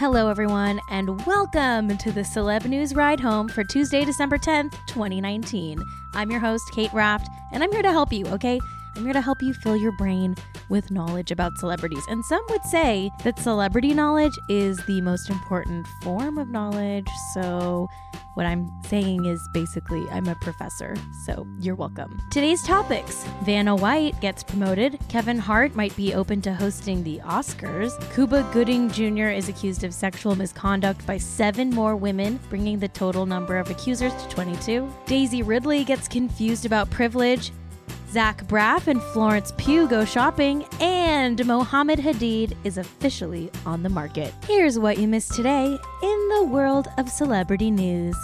Hello, everyone, and welcome to the Celeb News Ride Home for Tuesday, December 10th, 2019. I'm your host, Kate Raft, and I'm here to help you, okay? I'm here to help you fill your brain with knowledge about celebrities. And some would say that celebrity knowledge is the most important form of knowledge. So, what I'm saying is basically, I'm a professor. So, you're welcome. Today's topics Vanna White gets promoted. Kevin Hart might be open to hosting the Oscars. Cuba Gooding Jr. is accused of sexual misconduct by seven more women, bringing the total number of accusers to 22. Daisy Ridley gets confused about privilege. Zach Braff and Florence Pugh go shopping, and Mohamed Hadid is officially on the market. Here's what you missed today in the world of celebrity news.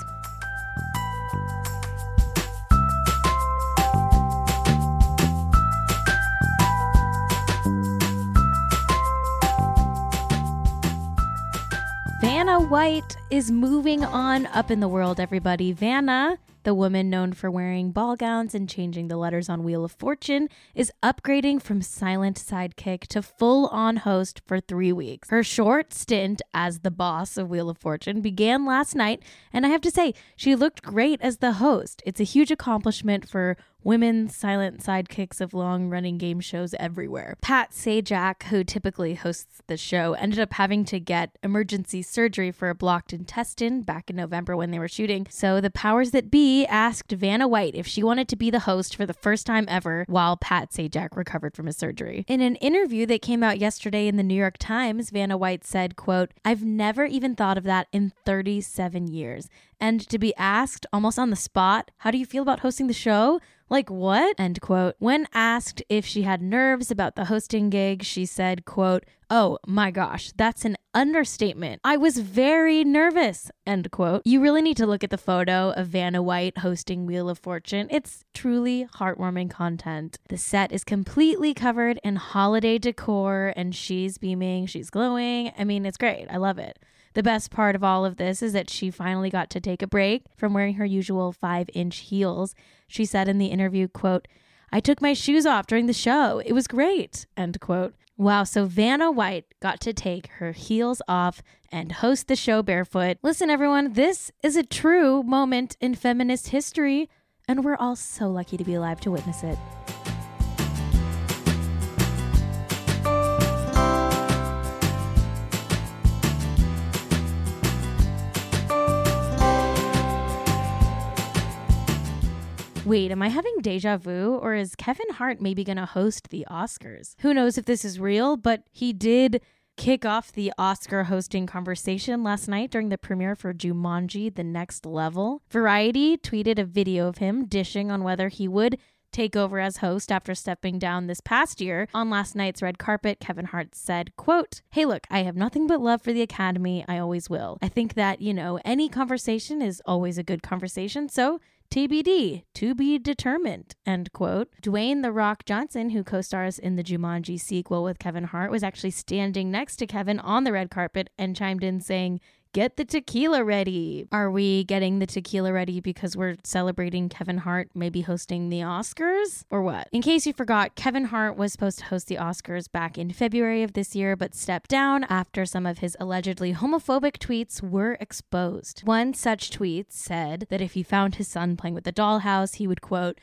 Vanna White is moving on up in the world, everybody. Vanna the woman known for wearing ball gowns and changing the letters on Wheel of Fortune is upgrading from silent sidekick to full on host for three weeks. Her short stint as the boss of Wheel of Fortune began last night, and I have to say, she looked great as the host. It's a huge accomplishment for women silent sidekicks of long running game shows everywhere. Pat Sajak, who typically hosts the show, ended up having to get emergency surgery for a blocked intestine back in November when they were shooting. So the powers that be asked Vanna White if she wanted to be the host for the first time ever while Pat Sajak recovered from his surgery. In an interview that came out yesterday in the New York Times, Vanna White said, quote, I've never even thought of that in 37 years. And to be asked almost on the spot, how do you feel about hosting the show? Like what? End quote. When asked if she had nerves about the hosting gig, she said, quote, Oh my gosh, that's an understatement. I was very nervous. End quote. You really need to look at the photo of Vanna White hosting Wheel of Fortune. It's truly heartwarming content. The set is completely covered in holiday decor and she's beaming, she's glowing. I mean, it's great. I love it. The best part of all of this is that she finally got to take a break from wearing her usual five inch heels. She said in the interview, quote, I took my shoes off during the show. It was great, end quote. Wow, so Vanna White got to take her heels off and host the show barefoot. Listen, everyone, this is a true moment in feminist history, and we're all so lucky to be alive to witness it. Wait, am I having deja vu or is Kevin Hart maybe going to host the Oscars? Who knows if this is real, but he did kick off the Oscar hosting conversation last night during the premiere for Jumanji The Next Level. Variety tweeted a video of him dishing on whether he would take over as host after stepping down this past year. On last night's red carpet, Kevin Hart said, quote, Hey look, I have nothing but love for the Academy. I always will. I think that, you know, any conversation is always a good conversation. So TBD, to be determined, end quote. Dwayne The Rock Johnson, who co stars in the Jumanji sequel with Kevin Hart, was actually standing next to Kevin on the red carpet and chimed in saying, Get the tequila ready. Are we getting the tequila ready because we're celebrating Kevin Hart maybe hosting the Oscars or what? In case you forgot, Kevin Hart was supposed to host the Oscars back in February of this year, but stepped down after some of his allegedly homophobic tweets were exposed. One such tweet said that if he found his son playing with the dollhouse, he would quote,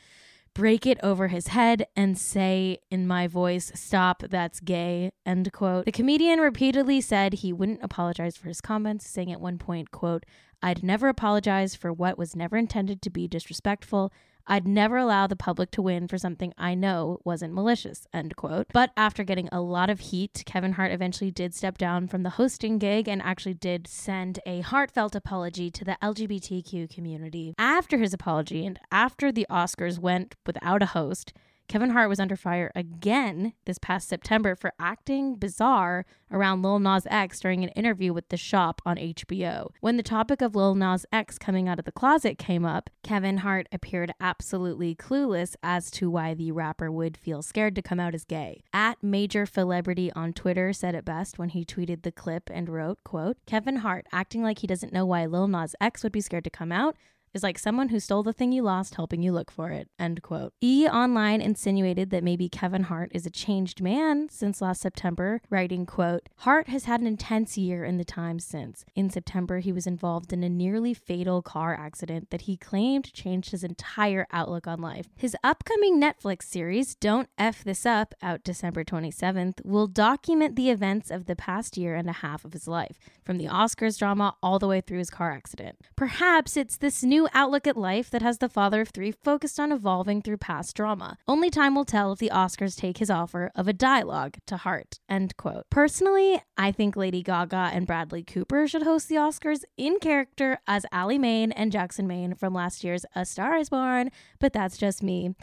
break it over his head and say in my voice, Stop, that's gay, end quote. The comedian repeatedly said he wouldn't apologize for his comments, saying at one point, quote, I'd never apologize for what was never intended to be disrespectful. I'd never allow the public to win for something I know wasn't malicious, end quote. But after getting a lot of heat, Kevin Hart eventually did step down from the hosting gig and actually did send a heartfelt apology to the LGBTQ community. After his apology and after the Oscars went without a host, Kevin Hart was under fire again this past September for acting bizarre around Lil Nas X during an interview with The Shop on HBO. When the topic of Lil Nas X coming out of the closet came up, Kevin Hart appeared absolutely clueless as to why the rapper would feel scared to come out as gay. At Major Celebrity on Twitter said it best when he tweeted the clip and wrote, quote, Kevin Hart acting like he doesn't know why Lil Nas X would be scared to come out is like someone who stole the thing you lost helping you look for it. End quote. E Online insinuated that maybe Kevin Hart is a changed man since last September, writing, quote, Hart has had an intense year in the time since. In September, he was involved in a nearly fatal car accident that he claimed changed his entire outlook on life. His upcoming Netflix series, Don't F This Up, out December 27th, will document the events of the past year and a half of his life, from the Oscars drama all the way through his car accident. Perhaps it's this new outlook at life that has the father of three focused on evolving through past drama. Only time will tell if the Oscars take his offer of a dialogue to heart. End quote. Personally, I think Lady Gaga and Bradley Cooper should host the Oscars in character as Ally Maine and Jackson Maine from last year's A Star is Born, but that's just me.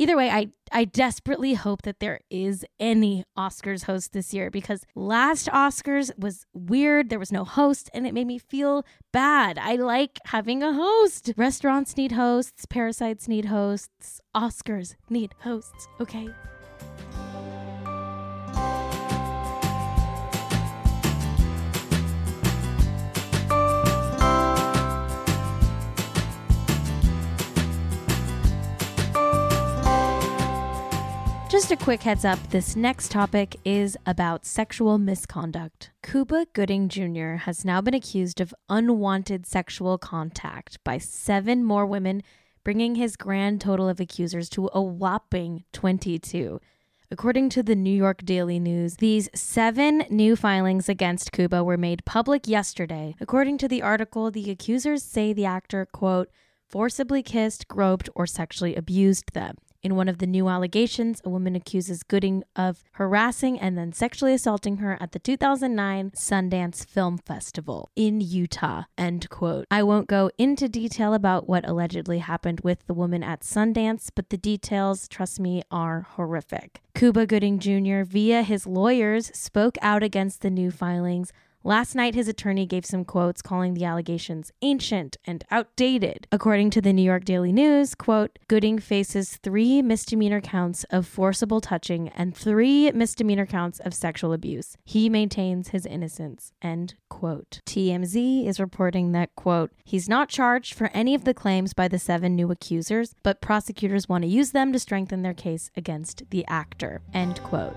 Either way, I I desperately hope that there is any Oscars host this year because last Oscars was weird. There was no host and it made me feel bad. I like having a host. Restaurants need hosts, parasites need hosts, Oscars need hosts, okay? Just a quick heads up this next topic is about sexual misconduct. Cuba Gooding Jr. has now been accused of unwanted sexual contact by seven more women, bringing his grand total of accusers to a whopping 22. According to the New York Daily News, these seven new filings against Cuba were made public yesterday. According to the article, the accusers say the actor, quote, forcibly kissed, groped, or sexually abused them. In one of the new allegations, a woman accuses Gooding of harassing and then sexually assaulting her at the 2009 Sundance Film Festival in Utah. End quote. I won't go into detail about what allegedly happened with the woman at Sundance, but the details, trust me, are horrific. Cuba Gooding Jr., via his lawyers, spoke out against the new filings Last night, his attorney gave some quotes calling the allegations ancient and outdated. According to the New York Daily News, quote, Gooding faces three misdemeanor counts of forcible touching and three misdemeanor counts of sexual abuse. He maintains his innocence, end quote. TMZ is reporting that, quote, he's not charged for any of the claims by the seven new accusers, but prosecutors want to use them to strengthen their case against the actor, end quote.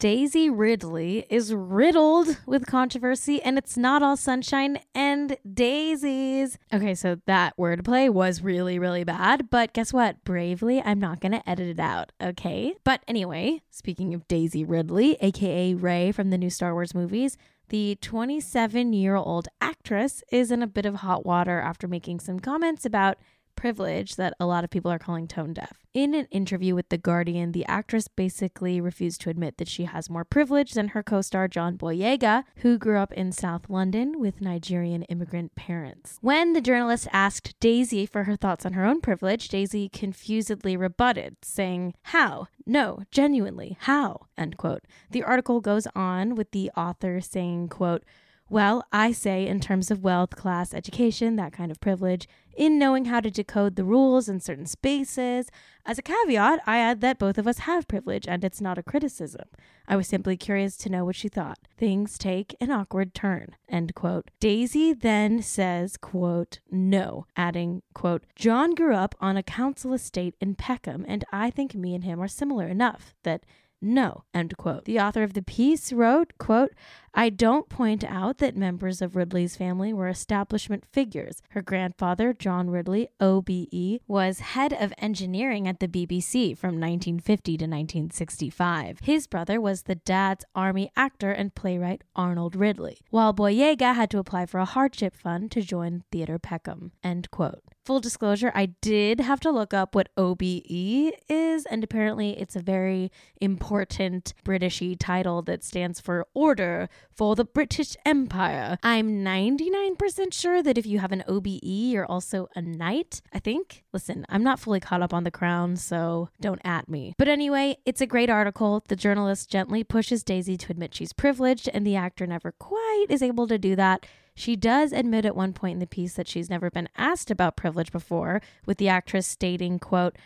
Daisy Ridley is riddled with controversy and it's not all sunshine and daisies. Okay, so that wordplay was really, really bad, but guess what? Bravely, I'm not going to edit it out, okay? But anyway, speaking of Daisy Ridley, aka Rey from the new Star Wars movies, the 27 year old actress is in a bit of hot water after making some comments about privilege that a lot of people are calling tone deaf. In an interview with The Guardian, the actress basically refused to admit that she has more privilege than her co star John Boyega, who grew up in South London with Nigerian immigrant parents. When the journalist asked Daisy for her thoughts on her own privilege, Daisy confusedly rebutted, saying, How? No, genuinely, how? End quote. The article goes on with the author saying, quote, Well, I say, in terms of wealth, class, education, that kind of privilege, in knowing how to decode the rules in certain spaces. As a caveat, I add that both of us have privilege and it's not a criticism. I was simply curious to know what she thought. Things take an awkward turn. End quote. Daisy then says, quote, no, adding, quote, John grew up on a council estate in Peckham, and I think me and him are similar enough that no, end quote. The author of the piece wrote, quote, I don't point out that members of Ridley's family were establishment figures. Her grandfather, John Ridley, OBE, was head of engineering at the BBC from 1950 to 1965. His brother was the dad's army actor and playwright Arnold Ridley, while Boyega had to apply for a hardship fund to join Theatre Peckham. End quote. Full disclosure, I did have to look up what OBE is, and apparently it's a very important Britishy title that stands for Order for the British Empire. I'm 99% sure that if you have an OBE, you're also a knight, I think. Listen, I'm not fully caught up on the crown, so don't at me. But anyway, it's a great article. The journalist gently pushes Daisy to admit she's privileged, and the actor never quite is able to do that. She does admit at one point in the piece that she's never been asked about privilege before, with the actress stating, quote,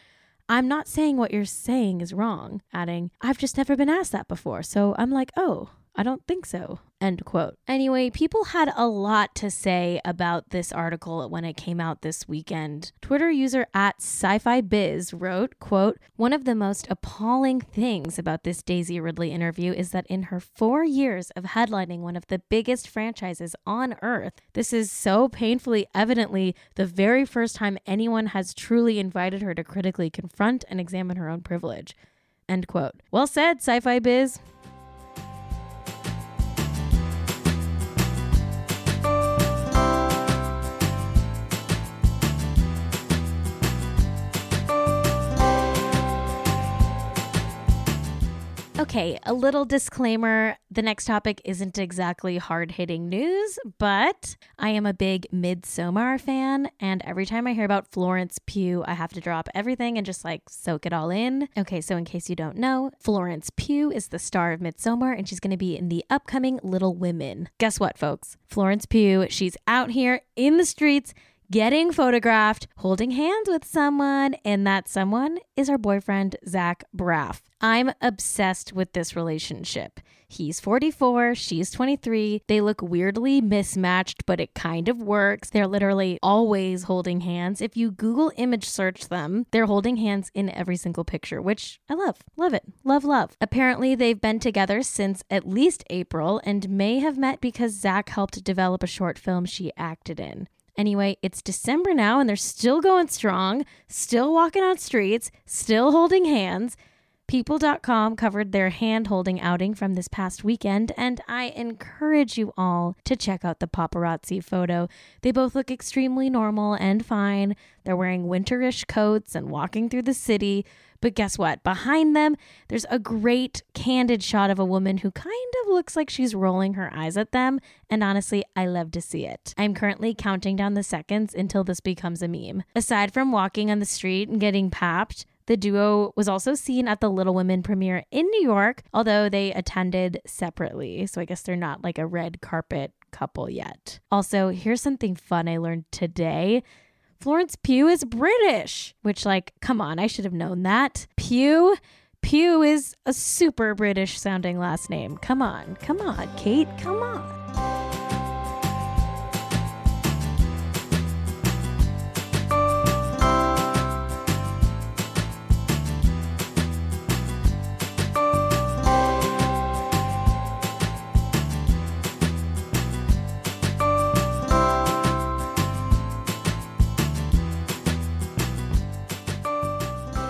I'm not saying what you're saying is wrong, adding, I've just never been asked that before. So I'm like, oh, I don't think so. End quote. Anyway, people had a lot to say about this article when it came out this weekend. Twitter user at sci-fi biz wrote, quote, one of the most appalling things about this Daisy Ridley interview is that in her four years of headlining one of the biggest franchises on earth, this is so painfully evidently the very first time anyone has truly invited her to critically confront and examine her own privilege. End quote. Well said, sci-fi biz. Okay, a little disclaimer. The next topic isn't exactly hard hitting news, but I am a big Midsommar fan, and every time I hear about Florence Pugh, I have to drop everything and just like soak it all in. Okay, so in case you don't know, Florence Pugh is the star of Midsommar, and she's to be in the upcoming Little Women. Guess what, folks? Florence Pugh, she's out here in the streets getting photographed, holding hands with someone, and that someone is our boyfriend, Zach Braff. I'm obsessed with this relationship. He's 44, she's 23. They look weirdly mismatched, but it kind of works. They're literally always holding hands. If you Google image search them, they're holding hands in every single picture, which I love. Love it. Love, love. Apparently, they've been together since at least April and may have met because Zach helped develop a short film she acted in. Anyway, it's December now and they're still going strong, still walking on streets, still holding hands. People.com covered their hand holding outing from this past weekend, and I encourage you all to check out the paparazzi photo. They both look extremely normal and fine. They're wearing winterish coats and walking through the city. But guess what? Behind them, there's a great candid shot of a woman who kind of looks like she's rolling her eyes at them. And honestly, I love to see it. I'm currently counting down the seconds until this becomes a meme. Aside from walking on the street and getting papped, the duo was also seen at the Little Women premiere in New York, although they attended separately. So I guess they're not like a red carpet couple yet. Also, here's something fun I learned today. Florence Pugh is British, which, like, come on, I should have known that. Pugh. Pugh is a super British sounding last name. Come on, come on, Kate, come on.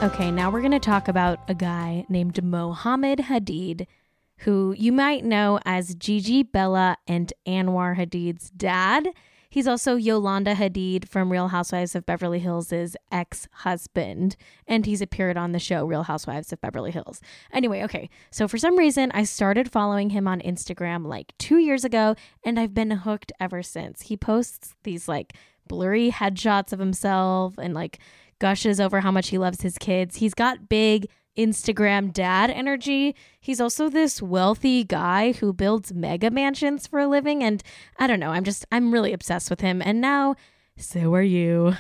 Okay, now we're going to talk about a guy named Mohamed Hadid, who you might know as Gigi Bella and Anwar Hadid's dad. He's also Yolanda Hadid from Real Housewives of Beverly Hills' ex husband, and he's appeared on the show Real Housewives of Beverly Hills. Anyway, okay, so for some reason, I started following him on Instagram like two years ago, and I've been hooked ever since. He posts these like blurry headshots of himself and like gushes over how much he loves his kids. He's got big, Instagram dad energy. He's also this wealthy guy who builds mega mansions for a living. And I don't know, I'm just, I'm really obsessed with him. And now, so are you.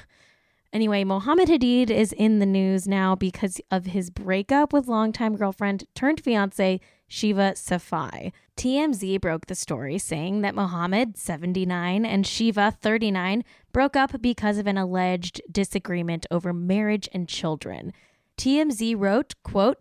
Anyway, Mohamed Hadid is in the news now because of his breakup with longtime girlfriend turned fiance Shiva Safai. TMZ broke the story saying that Mohamed, 79, and Shiva, 39, broke up because of an alleged disagreement over marriage and children. TMZ wrote, quote,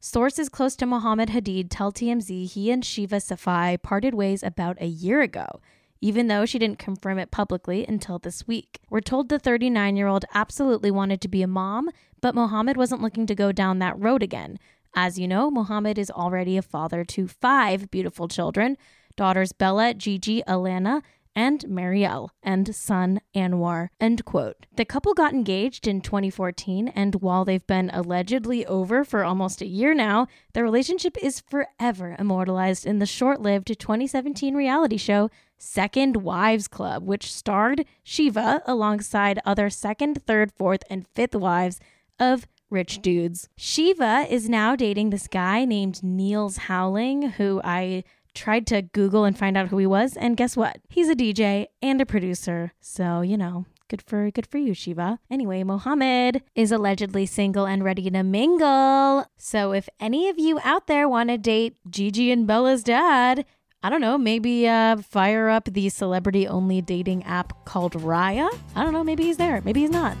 Sources close to Mohamed Hadid tell TMZ he and Shiva Safai parted ways about a year ago, even though she didn't confirm it publicly until this week. We're told the 39 year old absolutely wanted to be a mom, but Mohamed wasn't looking to go down that road again. As you know, Mohamed is already a father to five beautiful children daughters Bella, Gigi, Alana, and Marielle, and son Anwar. End quote. The couple got engaged in 2014, and while they've been allegedly over for almost a year now, their relationship is forever immortalized in the short lived 2017 reality show Second Wives Club, which starred Shiva alongside other second, third, fourth, and fifth wives of rich dudes. Shiva is now dating this guy named Niels Howling, who I tried to Google and find out who he was, and guess what? He's a DJ and a producer. So, you know, good for good for you, Shiva. Anyway, Mohamed is allegedly single and ready to mingle. So if any of you out there want to date Gigi and Bella's dad, I don't know, maybe uh, fire up the celebrity only dating app called Raya. I don't know, maybe he's there, maybe he's not.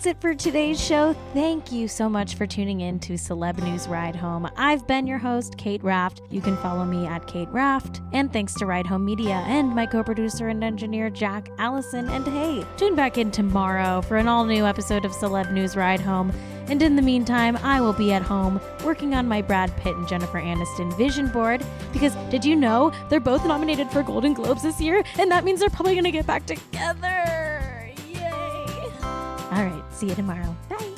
That's it for today's show. Thank you so much for tuning in to Celeb News Ride Home. I've been your host, Kate Raft. You can follow me at Kate Raft. And thanks to Ride Home Media and my co producer and engineer, Jack Allison. And hey, tune back in tomorrow for an all new episode of Celeb News Ride Home. And in the meantime, I will be at home working on my Brad Pitt and Jennifer Aniston vision board because did you know they're both nominated for Golden Globes this year? And that means they're probably going to get back together. All right. See you tomorrow. Bye.